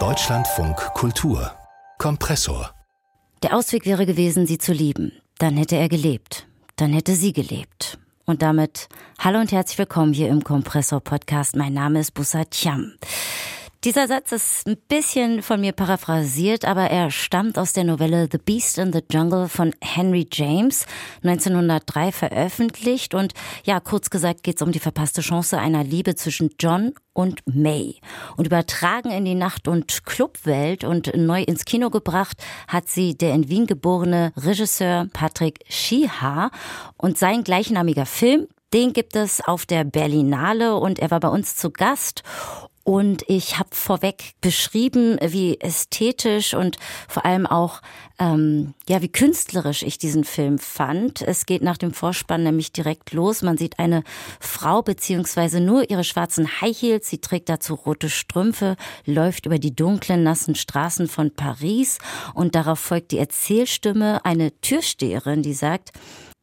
Deutschlandfunk Kultur Kompressor Der Ausweg wäre gewesen, sie zu lieben. Dann hätte er gelebt. Dann hätte sie gelebt. Und damit hallo und herzlich willkommen hier im Kompressor Podcast. Mein Name ist Busa Cham. Dieser Satz ist ein bisschen von mir paraphrasiert, aber er stammt aus der Novelle The Beast in the Jungle von Henry James, 1903 veröffentlicht. Und ja, kurz gesagt geht es um die verpasste Chance einer Liebe zwischen John und May. Und übertragen in die Nacht- und Clubwelt und neu ins Kino gebracht hat sie der in Wien geborene Regisseur Patrick Schiha und sein gleichnamiger Film den gibt es auf der Berlinale und er war bei uns zu Gast. Und ich habe vorweg beschrieben, wie ästhetisch und vor allem auch ähm, ja wie künstlerisch ich diesen Film fand. Es geht nach dem Vorspann nämlich direkt los. Man sieht eine Frau beziehungsweise nur ihre schwarzen High Heels. Sie trägt dazu rote Strümpfe, läuft über die dunklen nassen Straßen von Paris und darauf folgt die Erzählstimme eine Türsteherin, die sagt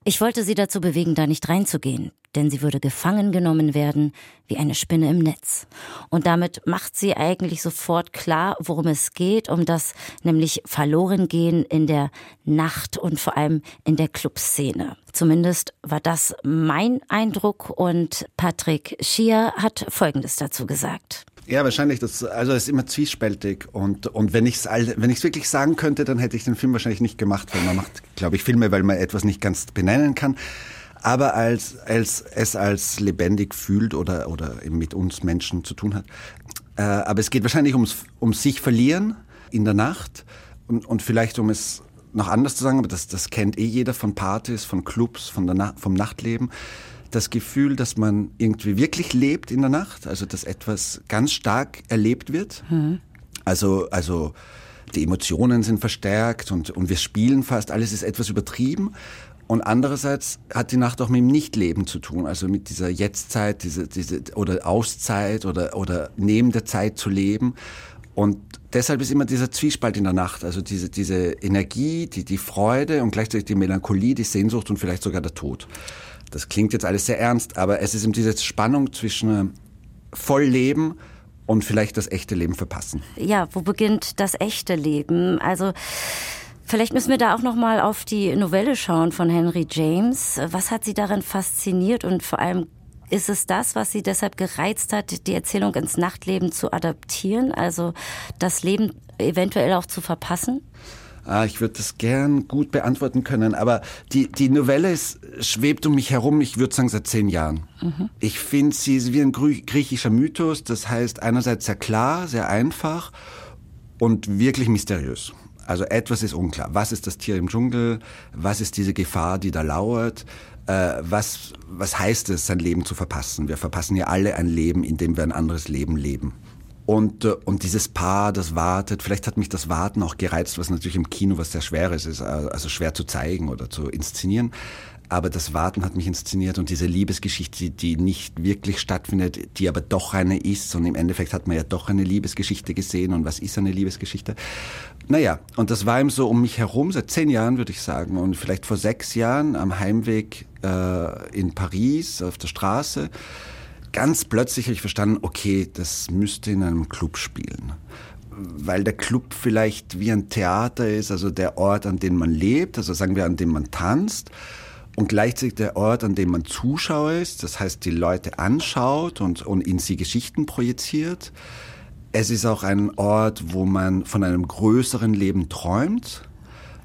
ich wollte sie dazu bewegen, da nicht reinzugehen, denn sie würde gefangen genommen werden wie eine Spinne im Netz. Und damit macht sie eigentlich sofort klar, worum es geht, um das nämlich Verlorengehen in der Nacht und vor allem in der Clubszene. Zumindest war das mein Eindruck und Patrick Schier hat Folgendes dazu gesagt. Ja, wahrscheinlich. Das, also es ist immer zwiespältig. Und, und wenn ich es wenn ich's wirklich sagen könnte, dann hätte ich den Film wahrscheinlich nicht gemacht, weil man macht, glaube ich, Filme, weil man etwas nicht ganz benennen kann. Aber als, als es als lebendig fühlt oder, oder mit uns Menschen zu tun hat. Äh, aber es geht wahrscheinlich ums, um sich verlieren in der Nacht und, und vielleicht um es noch anders zu sagen, aber das, das kennt eh jeder von Partys, von Clubs, von der Na vom Nachtleben das Gefühl, dass man irgendwie wirklich lebt in der Nacht, also dass etwas ganz stark erlebt wird. Mhm. Also, also die Emotionen sind verstärkt und, und wir spielen fast, alles ist etwas übertrieben. Und andererseits hat die Nacht auch mit dem Nichtleben zu tun, also mit dieser Jetztzeit, diese, diese, oder Auszeit oder, oder neben der Zeit zu leben. Und deshalb ist immer dieser Zwiespalt in der Nacht, also diese, diese Energie, die, die Freude und gleichzeitig die Melancholie, die Sehnsucht und vielleicht sogar der Tod. Das klingt jetzt alles sehr ernst, aber es ist eben diese Spannung zwischen äh, Vollleben und vielleicht das echte Leben verpassen. Ja, wo beginnt das echte Leben? Also Vielleicht müssen wir da auch noch mal auf die Novelle schauen von Henry James. Was hat Sie daran fasziniert und vor allem ist es das, was Sie deshalb gereizt hat, die Erzählung ins Nachtleben zu adaptieren, also das Leben eventuell auch zu verpassen? Ah, ich würde das gern gut beantworten können, aber die, die Novelle ist, schwebt um mich herum, ich würde sagen, seit zehn Jahren. Mhm. Ich finde, sie ist wie ein griechischer Mythos, das heißt einerseits sehr klar, sehr einfach und wirklich mysteriös. Also etwas ist unklar. Was ist das Tier im Dschungel? Was ist diese Gefahr, die da lauert? Äh, was, was heißt es, sein Leben zu verpassen? Wir verpassen ja alle ein Leben, in dem wir ein anderes Leben leben. Und, äh, und dieses Paar, das wartet, vielleicht hat mich das Warten auch gereizt, was natürlich im Kino was sehr Schweres ist, äh, also schwer zu zeigen oder zu inszenieren. Aber das Warten hat mich inszeniert und diese Liebesgeschichte, die nicht wirklich stattfindet, die aber doch eine ist. Und im Endeffekt hat man ja doch eine Liebesgeschichte gesehen. Und was ist eine Liebesgeschichte? Naja, und das war ihm so um mich herum, seit zehn Jahren würde ich sagen. Und vielleicht vor sechs Jahren am Heimweg äh, in Paris auf der Straße ganz plötzlich habe ich verstanden, okay, das müsste in einem Club spielen. Weil der Club vielleicht wie ein Theater ist, also der Ort, an dem man lebt, also sagen wir, an dem man tanzt. Und gleichzeitig der Ort, an dem man Zuschauer ist, das heißt, die Leute anschaut und, und in sie Geschichten projiziert. Es ist auch ein Ort, wo man von einem größeren Leben träumt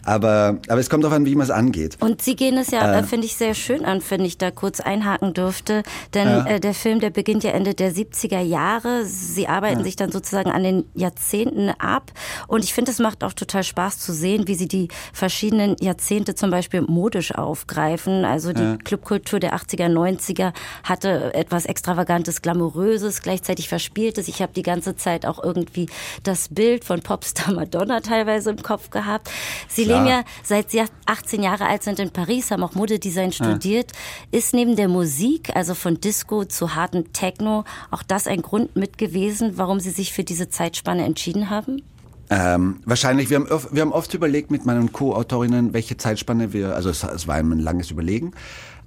aber, aber es kommt auch an, wie man es angeht. Und Sie gehen es ja, äh, finde ich, sehr schön an, wenn ich da kurz einhaken dürfte. Denn ja. äh, der Film, der beginnt ja Ende der 70er Jahre. Sie arbeiten ja. sich dann sozusagen an den Jahrzehnten ab. Und ich finde, es macht auch total Spaß zu sehen, wie Sie die verschiedenen Jahrzehnte zum Beispiel modisch aufgreifen. Also die ja. Clubkultur der 80er, 90er hatte etwas Extravagantes, Glamouröses, gleichzeitig Verspieltes. Ich habe die ganze Zeit auch irgendwie das Bild von Popstar Madonna teilweise im Kopf gehabt. Sie leben ja seit sie 18 Jahre alt sind in Paris, haben auch Modedesign studiert. Ja. Ist neben der Musik, also von Disco zu harten Techno, auch das ein Grund mit gewesen, warum Sie sich für diese Zeitspanne entschieden haben? Ähm, wahrscheinlich, wir haben, wir haben oft überlegt mit meinen Co-Autorinnen, welche Zeitspanne wir, also es, es war ein langes Überlegen,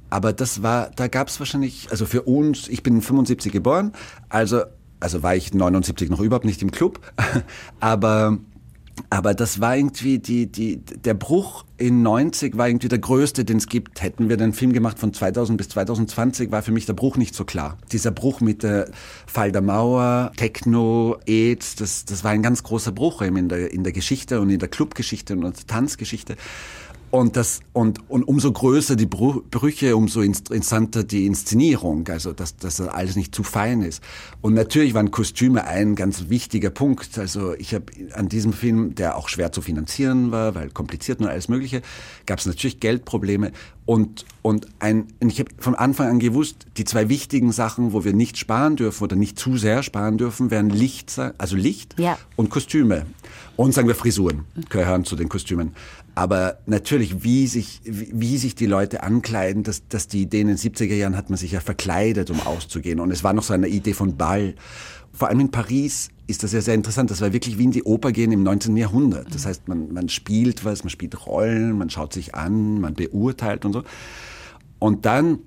aber das war, da gab es wahrscheinlich, also für uns, ich bin 75 geboren, also Also war ich 79 noch überhaupt nicht im Club, aber aber das war irgendwie die, die, der Bruch in 90 war irgendwie der größte, den es gibt. Hätten wir den Film gemacht von 2000 bis 2020, war für mich der Bruch nicht so klar. Dieser Bruch mit der Fall der Mauer, Techno, AIDS, das, das war ein ganz großer Bruch eben in der, in der Geschichte und in der Clubgeschichte und der Tanzgeschichte. Und, das, und, und umso größer die Brüche, umso interessanter die Inszenierung, also dass, dass das alles nicht zu fein ist. Und natürlich waren Kostüme ein ganz wichtiger Punkt. Also ich habe an diesem Film, der auch schwer zu finanzieren war, weil kompliziert und alles Mögliche, gab es natürlich Geldprobleme. Und, und, ein, und ich habe von Anfang an gewusst, die zwei wichtigen Sachen, wo wir nicht sparen dürfen oder nicht zu sehr sparen dürfen, wären Licht, also Licht ja. und Kostüme. Und sagen wir Frisuren gehören zu den Kostümen. Aber natürlich, wie sich, wie sich die Leute ankleiden, dass, dass die Idee in den 70er Jahren hat man sich ja verkleidet, um auszugehen. Und es war noch so eine Idee von Ball. Vor allem in Paris ist das ja sehr interessant. Das war wirklich wie in die Oper gehen im 19. Jahrhundert. Das heißt, man, man spielt was, man spielt Rollen, man schaut sich an, man beurteilt und so. Und dann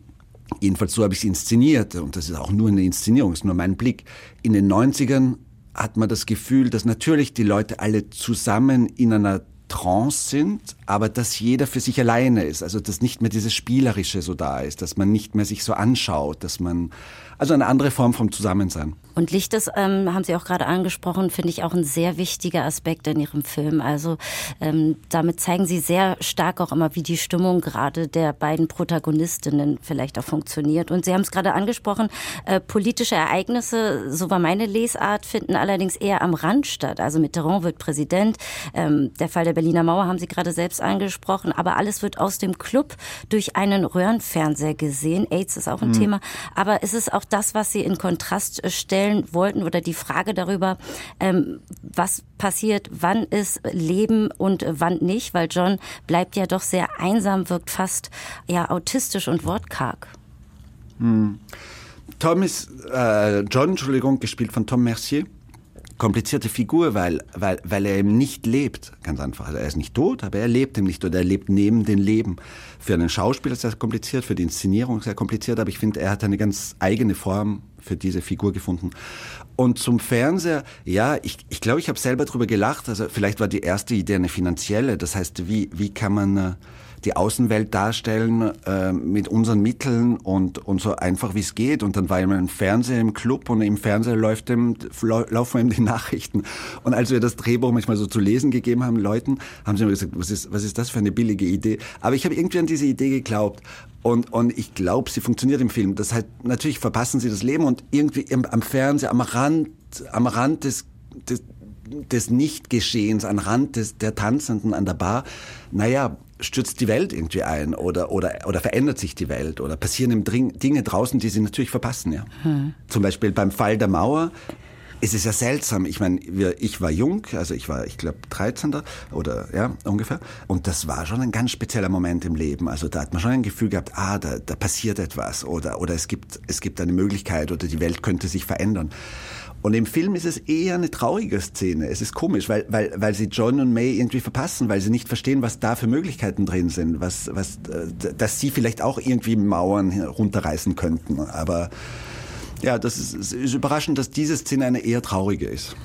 Jedenfalls so habe ich es inszeniert und das ist auch nur eine Inszenierung, ist nur mein Blick. In den 90ern hat man das Gefühl, dass natürlich die Leute alle zusammen in einer Trance sind, aber dass jeder für sich alleine ist. Also dass nicht mehr dieses Spielerische so da ist, dass man nicht mehr sich so anschaut, dass man also eine andere Form vom Zusammensein. Und Licht ist, ähm, haben Sie auch gerade angesprochen, finde ich auch ein sehr wichtiger Aspekt in Ihrem Film. Also ähm, damit zeigen Sie sehr stark auch immer, wie die Stimmung gerade der beiden Protagonistinnen vielleicht auch funktioniert. Und Sie haben es gerade angesprochen, äh, politische Ereignisse, so war meine Lesart, finden allerdings eher am Rand statt. Also Mitterrand wird Präsident, ähm, der Fall der Berliner Mauer haben Sie gerade selbst angesprochen, aber alles wird aus dem Club durch einen Röhrenfernseher gesehen. AIDS ist auch ein mhm. Thema, aber es ist auch das, was Sie in Kontrast stellen stellen wollten oder die Frage darüber, ähm, was passiert, wann ist Leben und wann nicht, weil John bleibt ja doch sehr einsam, wirkt fast ja autistisch und wortkarg. Hm. Tom ist, äh, John, Entschuldigung, gespielt von Tom Mercier komplizierte Figur, weil, weil, weil er eben nicht lebt, ganz einfach. Also er ist nicht tot, aber er lebt eben nicht oder er lebt neben dem Leben. Für einen Schauspieler ist das kompliziert, für die Inszenierung sehr kompliziert, aber ich finde, er hat eine ganz eigene Form für diese Figur gefunden. Und zum Fernseher, ja, ich glaube, ich, glaub, ich habe selber drüber gelacht. Also vielleicht war die erste Idee eine finanzielle. Das heißt, wie, wie kann man äh, die Außenwelt darstellen äh, mit unseren Mitteln und, und so einfach wie es geht. Und dann war immer ein Fernseher im Club und im Fernseher läuft dem, laufen ihm die Nachrichten. Und als wir das Drehbuch manchmal so zu lesen gegeben haben, Leuten, haben sie immer gesagt, was ist, was ist das für eine billige Idee? Aber ich habe irgendwie an diese Idee geglaubt. Und, und ich glaube, sie funktioniert im Film. Das heißt, natürlich verpassen sie das Leben und irgendwie am, am Fernseher, am Rand, am Rand des, des, des Nichtgeschehens, am Rand des, der Tanzenden an der Bar, naja, stürzt die Welt irgendwie ein oder, oder, oder verändert sich die Welt oder passieren im Dring, Dinge draußen, die sie natürlich verpassen. Ja. Hm. Zum Beispiel beim Fall der Mauer es ist ja seltsam. Ich meine, ich war jung, also ich war, ich glaube, 13. oder ja, ungefähr. Und das war schon ein ganz spezieller Moment im Leben. Also da hat man schon ein Gefühl gehabt, ah, da, da passiert etwas oder, oder es, gibt, es gibt eine Möglichkeit oder die Welt könnte sich verändern. Und im Film ist es eher eine traurige Szene. Es ist komisch, weil, weil, weil sie John und May irgendwie verpassen, weil sie nicht verstehen, was da für Möglichkeiten drin sind, was, was, äh, dass sie vielleicht auch irgendwie Mauern runterreißen könnten. Aber ja, das ist, ist überraschend, dass diese Szene eine eher traurige ist.